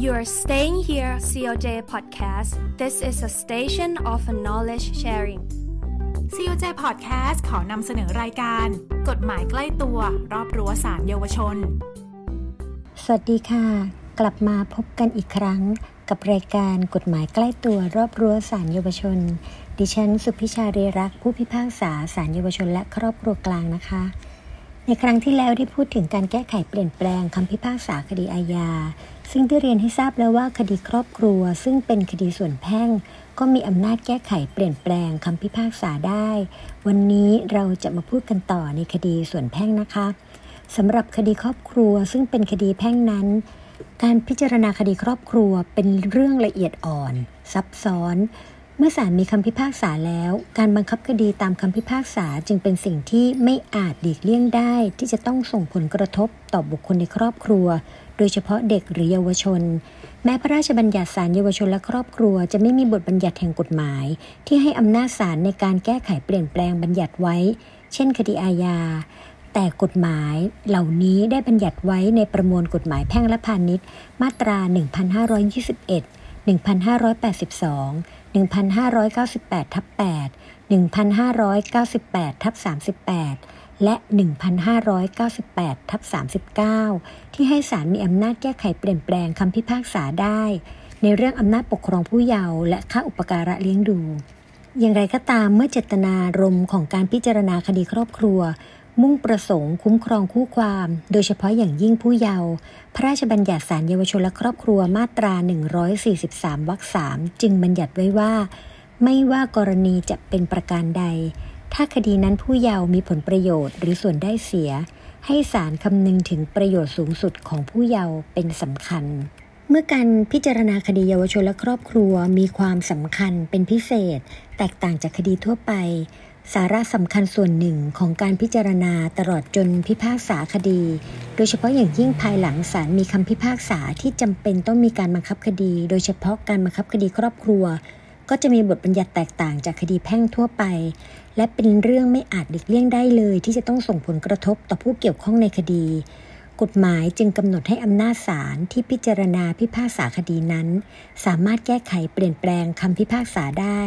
You are staying here, COJ Podcast. This is a station of knowledge sharing. COJ Podcast ขอนำเสนอรายการ กฎหมายใกล้ตัวรอบรั้วสารเยาวชน สวัสดีค่ะ กลับมาพบกันอีกครั้ง กับรายการกฎหมายใกล้ตัวรอบรั้วสารเยาวชน ดิฉันสุพิชาเรรักผู้พิพากษาสารเยาวชนและครอบครัวกลางนะคะ ในครั้งที่แล้วได้พูดถึงการแก้ไขเปลี่ยนแปลงคำพิพากษาคดีอาญา ซึ่งได้เรียนให้ทราบแล้วว่าคดีครอบครัว ซึ่งเป็นคดีส่วนแพ่ง ก็มีอำนาจแก้ไขเปลี่ยนแปลงคำพิพากษาได้ วันนี้เราจะมาพูดกันต่อในคดีส่วนแพ่งนะคะสำหรับคดีครอบครัว ซึ่งเป็นคดีแพ่งนั้น การพิจารณาคดีครอบครัวเป็นเรื่องละเอียดอ่อน ซับซ้อน เมื่อศาลมีคำพิพากษาแล้ว การบังคับคดีตามคำพิพากษาจึงเป็นสิ่งที่ไม่อาจหลีกเลี่ยงได้ ที่จะต้องส่งผลกระทบต่อบุคคลในครอบครัว โดยเฉพาะเด็กหรือเยาวชน แม้พระราชบัญญัติศาลเยาวชนและครอบครัว จะไม่มีบทบัญญัติแห่งกฎหมาย ที่ให้อำนาจศาลในการแก้ไขเปลี่ยนแปลงบัญญัติไว้ เช่น คดีอาญาแต่กฎหมายเหล่านี้ได้บัญญัติไว้ในประมวลกฎหมายแพ่งและพาณิชย์ มาตรา 1521 1582 1598ทับ8 1598ทับ38 และ 1598ทับ39 ที่ให้ศาลมีอำนาจแก้ไขเปลี่ยนแปลงคำพิพากษาได้ ในเรื่องอำนาจปกครองผู้เยาว์และค่าอุปการะเลี้ยงดู อย่างไรก็ตามเมื่อเจตนารมณ์ของการพิจารณาคดีครอบครัว มุ่งประสงค์คุ้มครองคู่ความ โดยเฉพาะอย่างยิ่งผู้เยาว์พระราชบัญญัติศาลเยาวชนและครอบครัวมาตรา 143 วรรคสามจึงบัญญัติไว้ว่า ไม่ว่ากรณีจะเป็นประการใด ถ้าคดีนั้นผู้เยาว์มีผลประโยชน์หรือส่วนได้เสีย ให้ศาลคำนึงถึงประโยชน์สูงสุดของผู้เยาว์เป็นสำคัญ เมื่อการพิจารณาคดีเยาวชนและครอบครัวมีความสำคัญเป็นพิเศษ แตกต่างจากคดีทั่วไป สาระสำคัญส่วนหนึ่งของการพิจารณาตลอดจนพิพากษาคดี โดยเฉพาะอย่างยิ่งภายหลังศาลมีคำพิพากษาที่จำเป็นต้องมีการบังคับคดี โดยเฉพาะการบังคับคดีครอบครัว ก็จะมีบทบัญญัติแตกต่างจากคดีแพ่งทั่วไป และเป็นเรื่องไม่อาจหลีกเลี่ยงได้เลย ที่จะต้องส่งผลกระทบต่อผู้เกี่ยวข้องในคดี กฎหมายจึงกำหนดให้อำนาจศาลที่พิจารณาพิพากษาคดีนั้น สามารถแก้ไขเปลี่ยนแปลงคำพิพากษาได้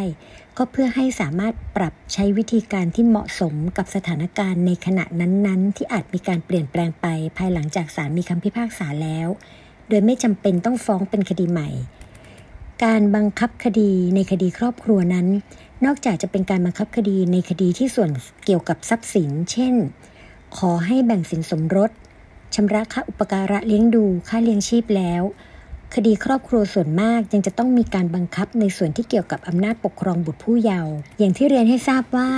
ก็เพื่อให้สามารถปรับใช้วิธีการที่เหมาะสมกับสถานการณ์ในขณะนั้นๆ ที่อาจมีการเปลี่ยนแปลงไป ภายหลังจากศาลมีคำพิพากษาแล้ว โดยไม่จำเป็นต้องฟ้องเป็นคดีใหม่ การบังคับคดีในคดีครอบครัวนั้น นอกจากจะเป็นการบังคับคดีในคดีที่ส่วนเกี่ยวกับทรัพย์สิน เช่น ขอให้แบ่งสินสมรส ชำระค่าอุปการะเลี้ยงดูค่าเลี้ยงชีพแล้ว คดีครอบครัวส่วนมากยังจะต้องมีการบังคับในส่วนที่เกี่ยวกับอำนาจปกครองบุตรผู้เยาว์อย่างที่เรียนให้ทราบว่า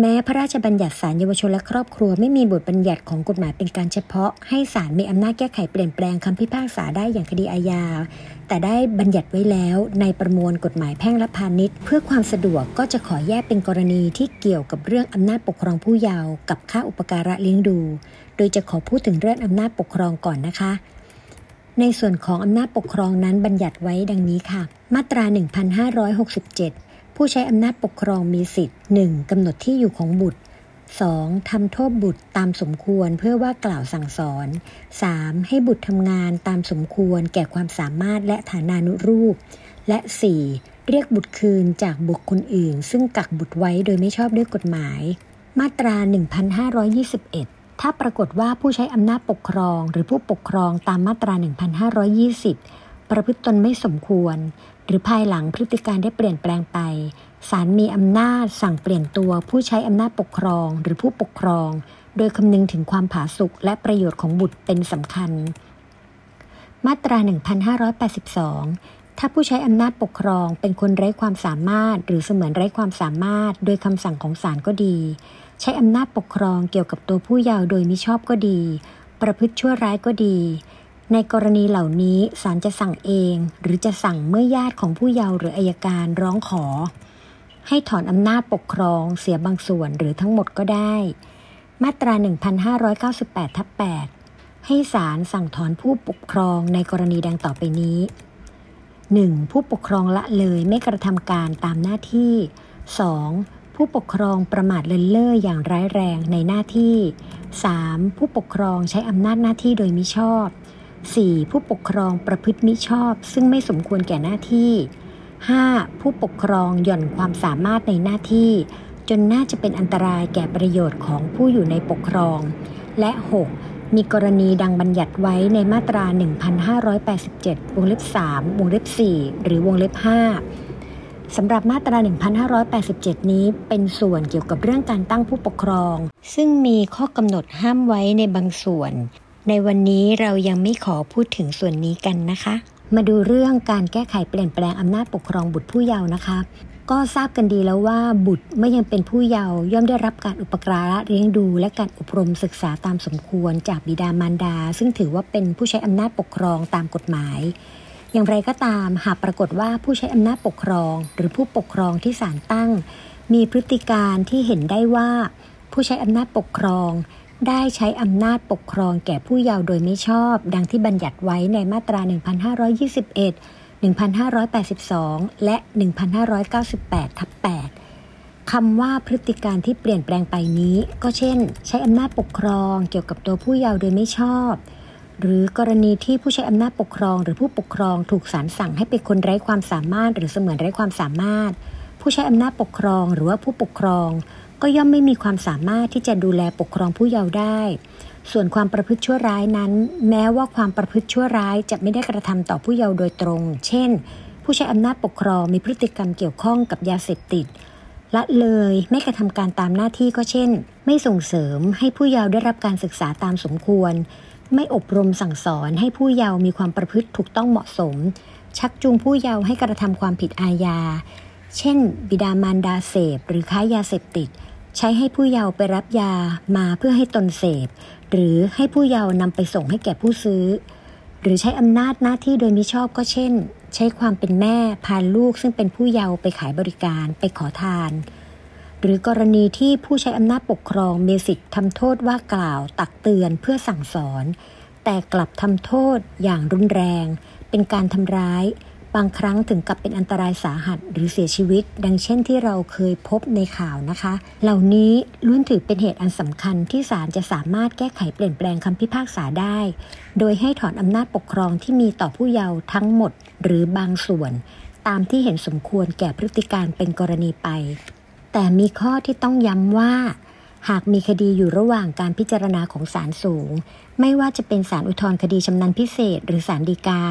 แม้พระราชบัญญัติศาลเยาวชนและครอบครัวไม่มีบทบัญญัติของกฎหมายเป็นการเฉพาะ ให้ศาลมีอำนาจแก้ไขเปลี่ยนแปลงคำพิพากษาได้อย่างคดีอาญาแต่ได้บัญญัติไว้แล้วในประมวลกฎหมายแพ่งและพาณิชย์ เพื่อความสะดวกก็จะขอแยกเป็นกรณีที่เกี่ยวกับเรื่องอำนาจปกครองผู้เยาว์กับค่าอุปการะเลี้ยงดู โดยจะขอพูดถึงเรื่องอำนาจปกครองก่อนนะคะ ในส่วนของอำนาจปกครองนั้นบัญญัติไว้ดังนี้ค่ะ มาตรา 1567 ผู้ใช้อำนาจปกครองมีสิทธิ์ 1. กำหนดที่อยู่ของบุตร 2. ทำโทษบุตรตามสมควรเพื่อว่ากล่าวสั่งสอน 3. ให้บุตรทำงานตามสมควรแก่ความสามารถและฐานานุรูป และ 4. เรียกบุตรคืนจากบุคคลอื่น ซึ่งกักบุตรไว้โดยไม่ชอบด้วยกฎหมาย มาตรา 1521 ถ้าปรากฏว่าผู้ใช้อำนาจปกครอง หรือผู้ปกครองตามมาตรา 1520 ประพฤติตนไม่สมควร หรือภายหลังพฤติการได้เปลี่ยนแปลงไปศาลมีอำนาจสั่งเปลี่ยนตัวผู้ใช้อำนาจปกครองหรือผู้ปกครอง โดยคำนึงถึงความผาสุกและประโยชน์ของบุตรเป็นสำคัญ มาตรา 1582 ถ้าผู้ใช้อำนาจปกครองเป็นคนไร้ความสามารถ หรือเสมือนไร้ความสามารถ โดยคำสั่งของศาลก็ดี ใช้อำนาจปกครองเกี่ยวกับตัวผู้เยาว์โดยมิชอบก็ดี ประพฤติชั่วร้ายก็ดี ในกรณีเหล่านี้ศาลจะสั่งเอง หรือจะสั่งเมื่อญาติของผู้เยาว์หรืออายการร้องขอ ให้ถอนอำนาจปกครองเสียบางส่วนหรือทั้งหมดก็ได้ มาตรา 1598ทับ8ให้ศาลสั่งถอนผู้ปกครองในกรณีดังต่อไปนี้ 1. ผู้ปกครองละเลยไม่กระทำการตามหน้าที่ 2. ผู้ปกครองประมาทเลินเล่ออย่างร้ายแรงในหน้าที่ 3. ผู้ปกครองใช้อำนาจหน้าที่โดยมิชอบ 4. ผู้ปกครองประพฤติมิชอบ ซึ่งไม่สมควรแก่หน้าที่ 5. ผู้ปกครองหย่อนความสามารถในหน้าที่ จนน่าจะเป็นอันตรายแก่ประโยชน์ของผู้อยู่ในปกครอง และ 6. มีกรณีดังบัญญัติไว้ในมาตรา 1587 วงเล็บ 3 วงเล็บ 4 หรือวงเล็บ 5 สำหรับมาตรา 1587 นี้เป็นส่วนเกี่ยวกับเรื่องการตั้งผู้ปกครอง ซึ่งมีข้อกำหนดห้ามไว้ในบางส่วน ในวันนี้เรายังไม่ขอพูดถึงส่วนนี้กันนะคะ มาดูเรื่องการแก้ไขเปลี่ยนแปลงอำนาจปกครองบุตรผู้เยาว์นะคะ ก็ทราบกันดีแล้วว่าบุตรเมื่อยังเป็นผู้เยาว์ย่อมได้รับการอุปการะเลี้ยงดู และการอบรมศึกษาตามสมควรจากบิดามารดา ซึ่งถือว่าเป็นผู้ใช้อำนาจปกครองตามกฎหมาย อย่างไรก็ตามหากปรากฏว่าผู้ใช้อำนาจปกครอง หรือผู้ปกครองที่ศาลตั้ง มีพฤติการที่เห็นได้ว่า ผู้ใช้อำนาจปกครอง ได้ใช้อำนาจปกครองแก่ผู้เยาว์โดยไม่ชอบ ดังที่บัญญัติไว้ในมาตรา 1521 1582 และ 1598ทับ8คำว่าพฤติการที่เปลี่ยนแปลงไปนี้ ก็เช่น ใช้อำนาจปกครองเกี่ยวกับตัวผู้เยาว์โดยไม่ชอบ หรือกรณีที่ผู้ใช้อำนาจปกครอง หรือผู้ปกครองถูกศาลสั่งให้เป็นคนไร้ความสามารถ หรือเสมือนไร้ความสามารถ ผู้ใช้อำนาจปกครอง หรือว่าผู้ปกครอง ก็ย่อมไม่มีความสามารถที่จะดูแลปกครองผู้เยาว์ได้ ส่วนความประพฤติชั่วร้ายนั้น แม้ว่าความประพฤติชั่วร้ายจะไม่ได้กระทำต่อผู้เยาว์โดยตรง เช่น ผู้ใช้อำนาจปกครองมีพฤติกรรมเกี่ยวข้องกับยาเสพติดละเลยไม่กระทำการตามหน้าที่ก็เช่น ไม่ส่งเสริมให้ผู้เยาว์ได้รับการศึกษาตามสมควร ไม่อบรมสั่งสอนให้ผู้เยาว์มีความประพฤติถูกต้องเหมาะสม ชักจูงผู้เยาว์ให้กระทำความผิดอาญา เช่น บิดามารดาเสพ หรือค้ายาเสพติด ใช้ให้ผู้เยาว์ไปรับยามาเพื่อให้ตนเสพ หรือให้ผู้เยาว์นำไปส่งให้แก่ผู้ซื้อ หรือใช้อำนาจหน้าที่โดยมิชอบก็เช่น ใช้ความเป็นแม่พาลูกซึ่งเป็นผู้เยาว์ไปขายบริการไปขอทาน หรือกรณีที่ผู้ใช้อำนาจปกครองมีสิทธิ์ทำโทษว่ากล่าวตักเตือนเพื่อสั่งสอน แต่กลับทำโทษอย่างรุนแรง เป็นการทำร้าย บางครั้งถึงกับเป็นอันตรายสาหัสหรือเสียชีวิต ดังเช่นที่เราเคยพบในข่าวนะคะ เหล่านี้ล้วนถือเป็นเหตุอันสำคัญที่ศาลจะสามารถแก้ไขเปลี่ยนแปลงคำพิพากษาได้ โดยให้ถอนอำนาจปกครองที่มีต่อผู้เยาว์ทั้งหมด หรือบางส่วน ตามที่เห็นสมควรแก่พฤติการเป็นกรณีไป แต่มีข้อที่ต้องย้ำว่า หากมีคดีอยู่ระหว่างการพิจารณาของศาลสูง ไม่ว่าจะเป็นศาลอุทธรณ์คดีชำนาญพิเศษ หรือศาลฎีกา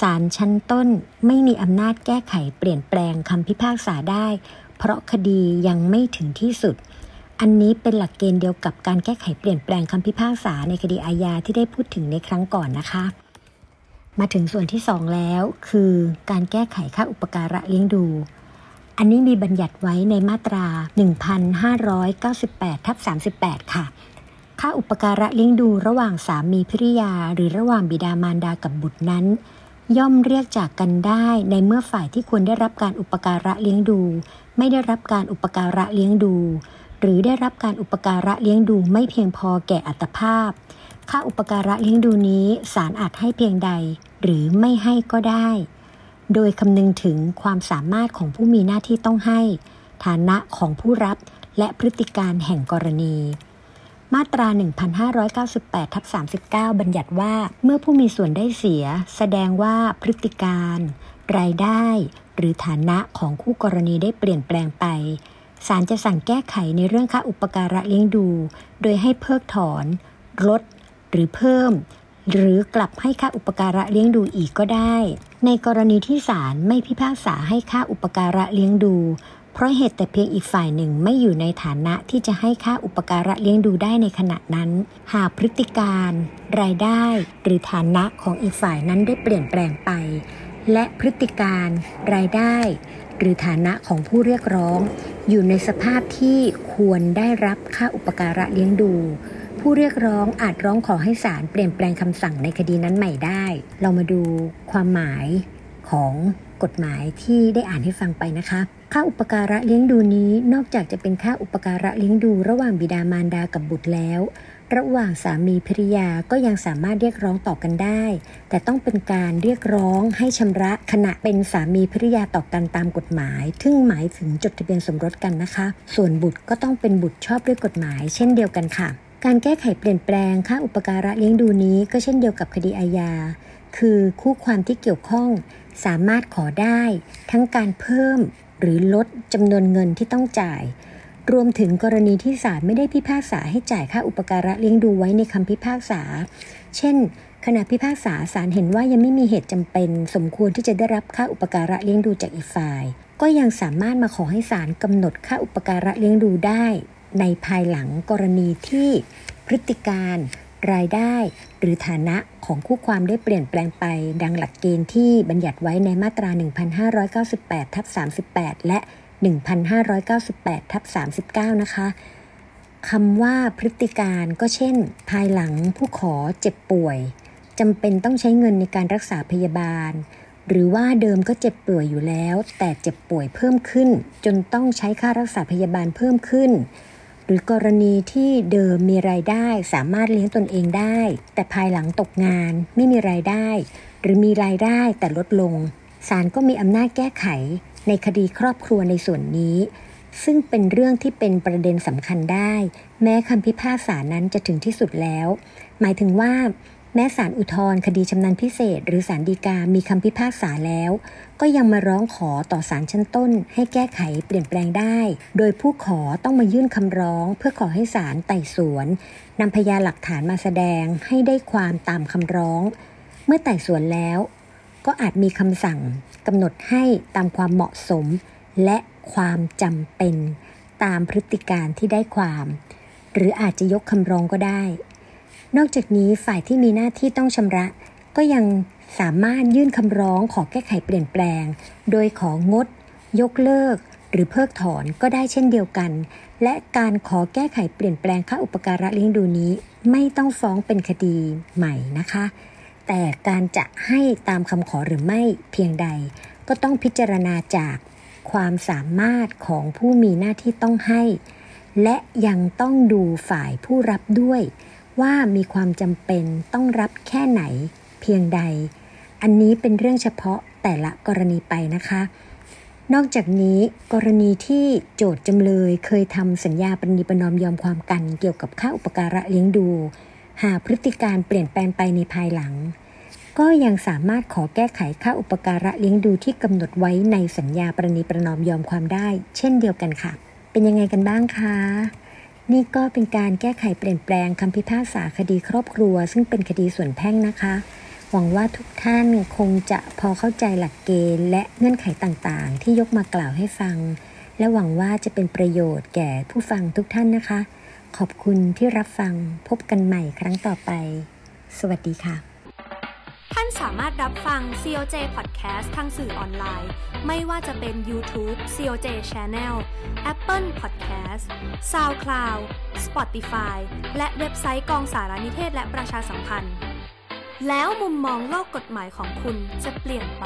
ศาลชั้นต้นไม่มีอำนาจแก้ไขเปลี่ยนแปลงคำพิพากษาได้ เพราะคดียังไม่ถึงที่สุด อันนี้เป็นหลักเกณฑ์เดียวกับการแก้ไขเปลี่ยนแปลงคำพิพากษาในคดีอาญาที่ได้พูดถึงในครั้งก่อนนะคะ มาถึงส่วนที่สองแล้ว คือการแก้ไขค่าอุปการะเลี้ยงดู อันนี้มีบัญญัติไว้ในมาตรา 1598ทับ38 ค่ะ ค่าอุปการะเลี้ยงดูระหว่างสามีภริยา หรือระหว่างบิดามารดากับบุตรนั้น ย่อมเรียกจากกันได้ในเมื่อฝ่ายที่ควรได้รับการอุปการะเลี้ยงดู ไม่ได้รับการอุปการะเลี้ยงดู หรือได้รับการอุปการะเลี้ยงดูไม่เพียงพอแก่อัตภาพ ค่าอุปการะเลี้ยงดูนี้ศาลอาจให้เพียงใด หรือไม่ให้ก็ได้ โดยคำนึงถึงความสามารถของผู้มีหน้าที่ต้องให้ ฐานะของผู้รับ และพฤติการแห่งกรณี มาตรา 1598ทับ39 บัญญัติว่า เมื่อผู้มีส่วนได้เสีย แสดงว่าพฤติการ รายได้ หรือฐานะของคู่กรณีได้เปลี่ยนแปลงไปศาลจะสั่งแก้ไขในเรื่องค่าอุปการะเลี้ยงดู โดยให้เพิกถอน ลด หรือเพิ่ม หรือกลับให้ค่าอุปการะเลี้ยงดูอีกก็ได้ ในกรณีที่ศาลไม่พิพากษาให้ค่าอุปการะเลี้ยงดู เพราะเหตุแต่เพียงอีกฝ่ายหนึ่งไม่อยู่ในฐานะที่จะให้ค่าอุปการะเลี้ยงดูได้ในขณะนั้น หากพฤติการ รายได้ หรือฐานะของอีกฝ่ายนั้นได้เปลี่ยนแปลงไป และพฤติการ รายได้ หรือฐานะของผู้เรียกร้อง อยู่ในสภาพที่ควรได้รับค่าอุปการะเลี้ยงดู ผู้เรียกร้องอาจร้องขอให้ศาลเปลี่ยนแปลงคำสั่งในคดีนั้นใหม่ได้ เรามาดูความหมายของกฎหมายที่ได้อ่านให้ฟังไปนะคะ ค่าอุปการะเลี้ยงดูนี้นอกจากจะเป็นค่าอุปการะเลี้ยงดูระหว่างบิดามารดากับบุตรแล้ว ระหว่างสามีภริยาก็ยังสามารถเรียกร้องต่อกันได้ แต่ต้องเป็นการเรียกร้องให้ชำระขณะเป็นสามีภริยาต่อกันตามกฎหมายซึ่งหมายถึงจดทะเบียนสมรสกันนะคะ ส่วนบุตรก็ต้องเป็นบุตรชอบด้วยกฎหมาย เช่นเดียวกันค่ะ การแก้ไขเปลี่ยนแปลงค่าอุปการะเลี้ยงดูนี้ก็เช่นเดียวกับคดีอาญา คือคู่ความที่เกี่ยวข้องสามารถขอได้ ทั้งการเพิ่มหรือลดจำนวนเงินที่ต้องจ่าย รวมถึงกรณีที่ศาลไม่ได้พิพากษาให้จ่ายค่าอุปการะเลี้ยงดูไว้ในคำพิพากษา เช่น ขณะพิพากษาศาลเห็นว่ายังไม่มีเหตุจำเป็น สมควรที่จะได้รับค่าอุปการะเลี้ยงดูจากอีกฝ่าย ก็ยังสามารถมาขอให้ศาลกำหนดค่าอุปการะเลี้ยงดูได้ ในภายหลังกรณีที่พฤติการรายได้หรือฐานะของคู่ความได้เปลี่ยนแปลงไป ดังหลักเกณฑ์ที่บัญญัติไว้ในมาตรา 1598ทับ38 และ 1598ทับ39 นะคะคำว่าพฤติการก็เช่น ภายหลังผู้ขอเจ็บป่วยจำเป็นต้องใช้เงินในการรักษาพยาบาล หรือว่าเดิมก็เจ็บป่วยอยู่แล้ว แต่เจ็บป่วยเพิ่มขึ้น จนต้องใช้ค่ารักษาพยาบาลเพิ่มขึ้น รือกรณีที่เดิมมีรายได้สามารถเลี้ยงตนเองได้ แต่ภายหลังตกงานไม่มีรายได้ หรือมีรายได้แต่ลดลงศาลก็มีอำนาจแก้ไขในคดีครอบครัวในส่วนนี้ ซึ่งเป็นเรื่องที่เป็นประเด็นสำคัญได้ แม้คำพิพากษานั้นจะถึงที่สุดแล้ว หมายถึงว่า แม้ศาลอุทธรณ์คดีชำนาญพิเศษ หรือศาลฎีกามีคำพิพากษาแล้ว ก็ยังมาร้องขอต่อศาลชั้นต้น ให้แก้ไขเปลี่ยนแปลงได้ โดยผู้ขอต้องมายื่นคำร้อง เพื่อขอให้ศาลไต่สวนนำพยานหลักฐานมาแสดงให้ได้ความตามคำร้อง เมื่อไต่สวนแล้ว ก็อาจมีคำสั่งกำหนดให้ตามความเหมาะสม และความจำเป็น ตามพฤติการที่ได้ความ หรืออาจจะยกคำร้องก็ได้ นอกจากนี้ฝ่ายที่มีหน้าที่ต้องชำระ ก็ยังสามารถยื่นคำร้องขอแก้ไขเปลี่ยนแปลง โดยของด ยกเลิก หรือเพิกถอนก็ได้เช่นเดียวกัน และการขอแก้ไขเปลี่ยนแปลงค่าอุปการะเลี้ยงดูนี้ ไม่ต้องฟ้องเป็นคดีใหม่นะคะ แต่การจะให้ตามคำขอหรือไม่เพียงใด ก็ต้องพิจารณาจากความสามารถของผู้มีหน้าที่ต้องให้ และยังต้องดูฝ่ายผู้รับด้วย ว่ามีความจำเป็นต้องรับแค่ไหนเพียงใด อันนี้เป็นเรื่องเฉพาะแต่ละกรณีไปนะคะ นอกจากนี้กรณีที่โจทย์จำเลยเคยทำสัญญาปณิประนอมยอมความกันเกี่ยวกับค่าอุปการะเลี้ยงดู หากพฤติการเปลี่ยนแปลงไปในภายหลัง ก็ยังสามารถขอแก้ไขค่าอุปการะเลี้ยงดูที่กำหนดไว้ในสัญญาปณิประนอมยอมความได้ เช่นเดียวกันค่ะ เป็นยังไงกันบ้างคะ นี่ก็เป็นการแก้ไขเปลี่ยนแปลงคำพิพากษาคดีครอบครัว ซึ่งเป็นคดีส่วนแพ่งนะคะ หวังว่าทุกท่านคงจะพอเข้าใจหลักเกณฑ์และเงื่อนไขต่างๆ ที่ยกมากล่าวให้ฟัง และหวังว่าจะเป็นประโยชน์แก่ผู้ฟังทุกท่านนะคะ ขอบคุณที่รับฟังพบกันใหม่ครั้งต่อไป สวัสดีค่ะ สามารถรับฟัง COJ Podcast ทางสื่อออนไลน์ ไม่ว่าจะเป็น YouTube COJ Channel Apple Podcast SoundCloud Spotify และเว็บไซต์กองสารนิเทศและประชาสัมพันธ์ แล้วมุมมองโลกกฎหมายของคุณจะเปลี่ยนไป